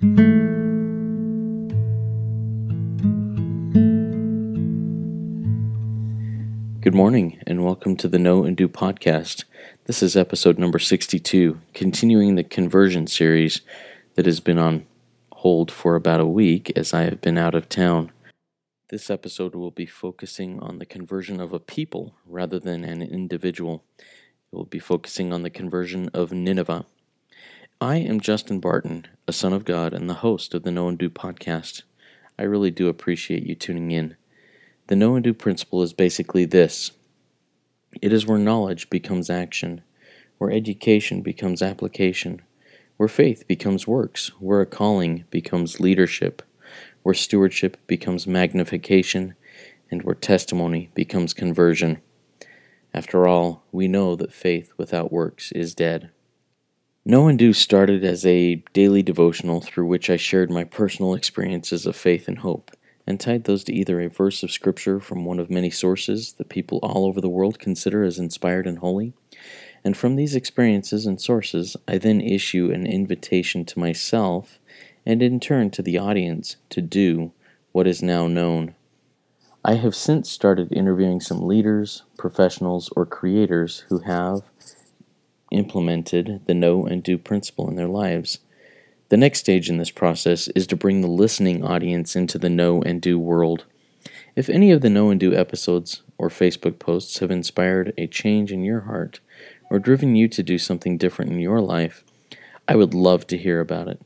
Good morning, and welcome to the Know and Do podcast. This is episode number 62, continuing the conversion series that has been on hold for about a week as I have been out of town. This episode will be focusing on the conversion of a people rather than an individual. It will be focusing on the conversion of Nineveh. I am Justin Barton, a son of God and the host of the Know and Do podcast. I really do appreciate you tuning in. The know and do principle is basically this it is where knowledge becomes action, where education becomes application, where faith becomes works, where a calling becomes leadership, where stewardship becomes magnification, and where testimony becomes conversion. After all, we know that faith without works is dead. Know and Do started as a daily devotional through which I shared my personal experiences of faith and hope and tied those to either a verse of Scripture from one of many sources that people all over the world consider as inspired and holy. And from these experiences and sources, I then issue an invitation to myself and in turn to the audience to do what is now known. I have since started interviewing some leaders, professionals, or creators who have implemented the know and do principle in their lives. The next stage in this process is to bring the listening audience into the know and do world. If any of the know and do episodes or Facebook posts have inspired a change in your heart or driven you to do something different in your life, I would love to hear about it.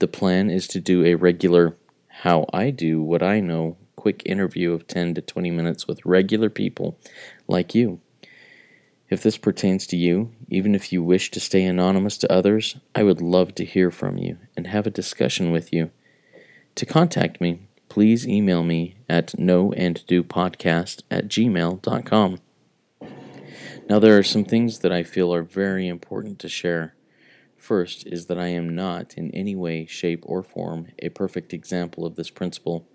The plan is to do a regular How I Do What I Know quick interview of 10 to 20 minutes with regular people like you. If this pertains to you, even if you wish to stay anonymous to others, I would love to hear from you and have a discussion with you. To contact me, please email me at knowandDoPodcast at gmail.com. Now, there are some things that I feel are very important to share. First is that I am not, in any way, shape, or form, a perfect example of this principle.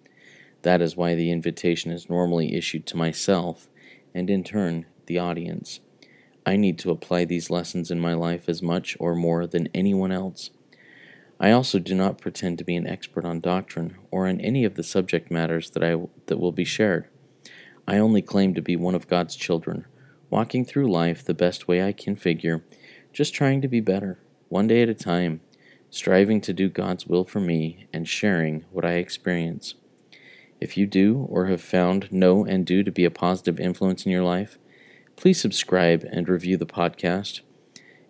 That is why the invitation is normally issued to myself, and in turn, the audience. I need to apply these lessons in my life as much or more than anyone else. I also do not pretend to be an expert on doctrine or on any of the subject matters that I that will be shared. I only claim to be one of God's children, walking through life the best way I can figure, just trying to be better, one day at a time, striving to do God's will for me and sharing what I experience. If you do or have found know and do to be a positive influence in your life, Please subscribe and review the podcast.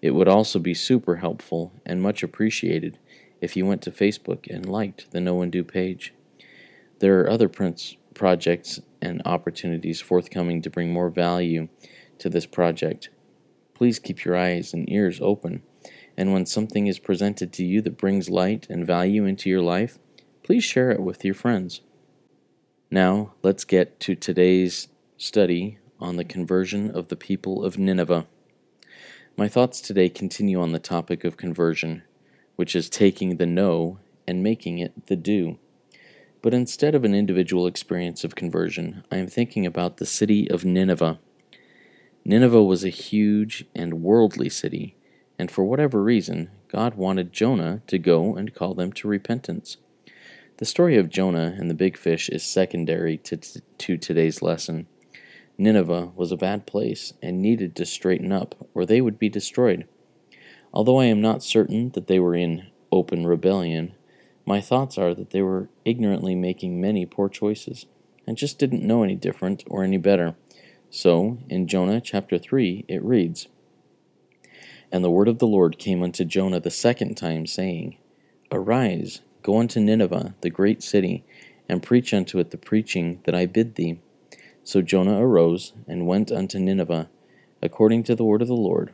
It would also be super helpful and much appreciated if you went to Facebook and liked the Know and Do page. There are other prints, projects and opportunities forthcoming to bring more value to this project. Please keep your eyes and ears open, and when something is presented to you that brings light and value into your life, please share it with your friends. Now, let's get to today's study on the conversion of the people of Nineveh. My thoughts today continue on the topic of conversion, which is taking the know and making it the do. But instead of an individual experience of conversion, I am thinking about the city of Nineveh. Nineveh was a huge and worldly city, and for whatever reason, God wanted Jonah to go and call them to repentance. The story of Jonah and the big fish is secondary to, t- to today's lesson. Nineveh was a bad place and needed to straighten up, or they would be destroyed. Although I am not certain that they were in open rebellion, my thoughts are that they were ignorantly making many poor choices and just didn't know any different or any better. So, in Jonah chapter 3, it reads And the word of the Lord came unto Jonah the second time, saying, Arise, go unto Nineveh, the great city, and preach unto it the preaching that I bid thee. So Jonah arose and went unto Nineveh, according to the word of the Lord.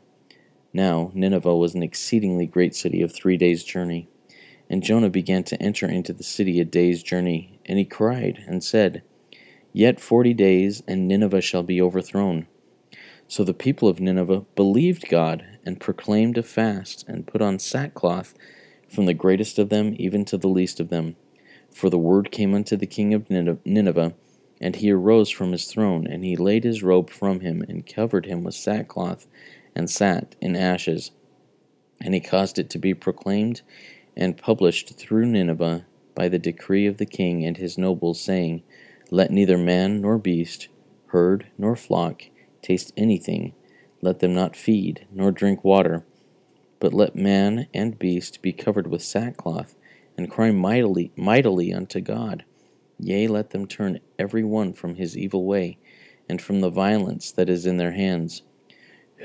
Now Nineveh was an exceedingly great city of three days' journey. And Jonah began to enter into the city a day's journey, and he cried and said, Yet forty days, and Nineveh shall be overthrown. So the people of Nineveh believed God, and proclaimed a fast, and put on sackcloth, from the greatest of them even to the least of them. For the word came unto the king of Nineveh, and he arose from his throne, and he laid his robe from him, and covered him with sackcloth, and sat in ashes. And he caused it to be proclaimed and published through Nineveh by the decree of the king and his nobles, saying, Let neither man nor beast, herd nor flock, taste anything, let them not feed, nor drink water, but let man and beast be covered with sackcloth, and cry mightily, mightily unto God. Yea, let them turn every one from his evil way, and from the violence that is in their hands.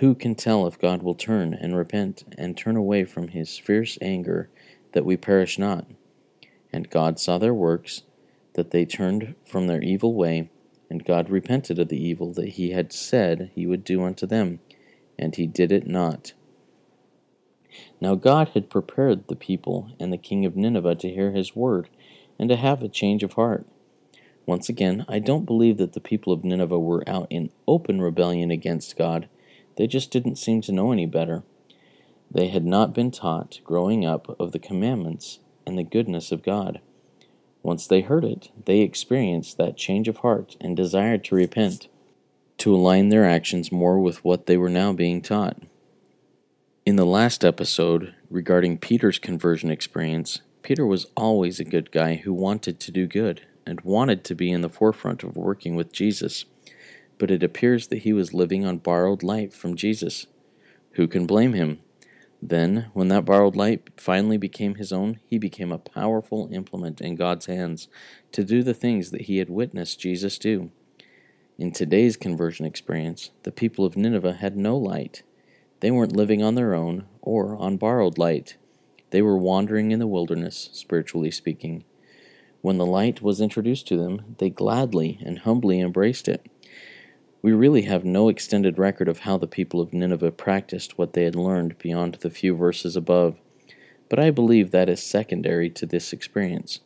Who can tell if God will turn and repent, and turn away from his fierce anger, that we perish not? And God saw their works, that they turned from their evil way, and God repented of the evil that he had said he would do unto them, and he did it not. Now God had prepared the people and the king of Nineveh to hear his word, and to have a change of heart. Once again, I don't believe that the people of Nineveh were out in open rebellion against God. They just didn't seem to know any better. They had not been taught, growing up, of the commandments and the goodness of God. Once they heard it, they experienced that change of heart and desired to repent, to align their actions more with what they were now being taught. In the last episode regarding Peter's conversion experience, Peter was always a good guy who wanted to do good and wanted to be in the forefront of working with Jesus, but it appears that he was living on borrowed light from Jesus. Who can blame him? Then, when that borrowed light finally became his own, he became a powerful implement in God's hands to do the things that he had witnessed Jesus do. In today's conversion experience, the people of Nineveh had no light they weren't living on their own or on borrowed light. They were wandering in the wilderness, spiritually speaking. When the light was introduced to them, they gladly and humbly embraced it. We really have no extended record of how the people of Nineveh practiced what they had learned beyond the few verses above, but I believe that is secondary to this experience.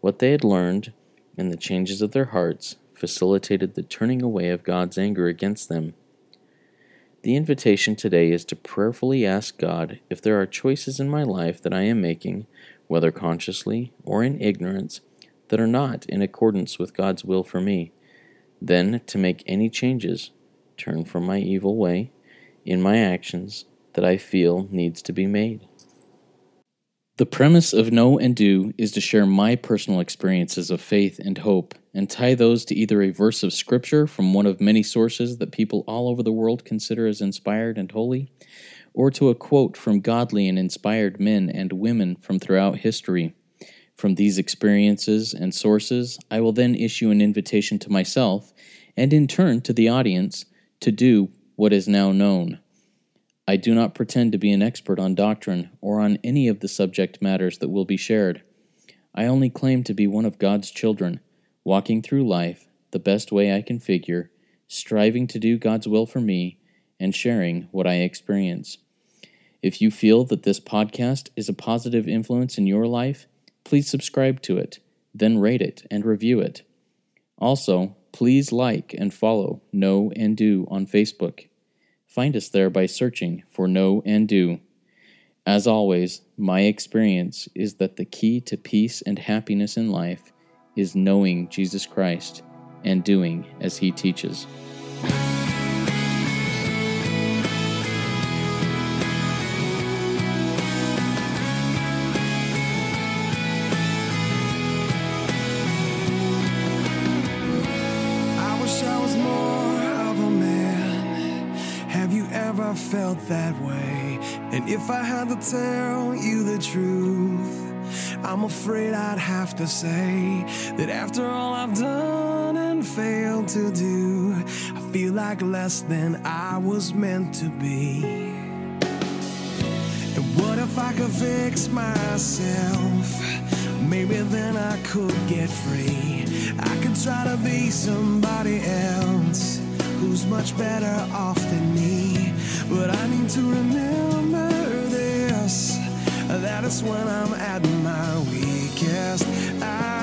What they had learned and the changes of their hearts facilitated the turning away of God's anger against them the invitation today is to prayerfully ask God if there are choices in my life that I am making, whether consciously or in ignorance, that are not in accordance with God's will for me. Then to make any changes, turn from my evil way in my actions that I feel needs to be made. The premise of Know and Do is to share my personal experiences of faith and hope and tie those to either a verse of Scripture from one of many sources that people all over the world consider as inspired and holy, or to a quote from godly and inspired men and women from throughout history. From these experiences and sources, I will then issue an invitation to myself, and in turn to the audience, to do what is now known. I do not pretend to be an expert on doctrine or on any of the subject matters that will be shared. I only claim to be one of God's children, walking through life the best way I can figure, striving to do God's will for me, and sharing what I experience. If you feel that this podcast is a positive influence in your life, please subscribe to it, then rate it and review it. Also, please like and follow Know and Do on Facebook. Find us there by searching for Know and Do. As always, my experience is that the key to peace and happiness in life is knowing Jesus Christ and doing as He teaches. felt that way. And if I had to tell you the truth, I'm afraid I'd have to say that after all I've done and failed to do, I feel like less than I was meant to be. And what if I could fix myself? Maybe then I could get free. I could try to be somebody else who's much better off than me. But I need to remember that is when I'm at my weakest. I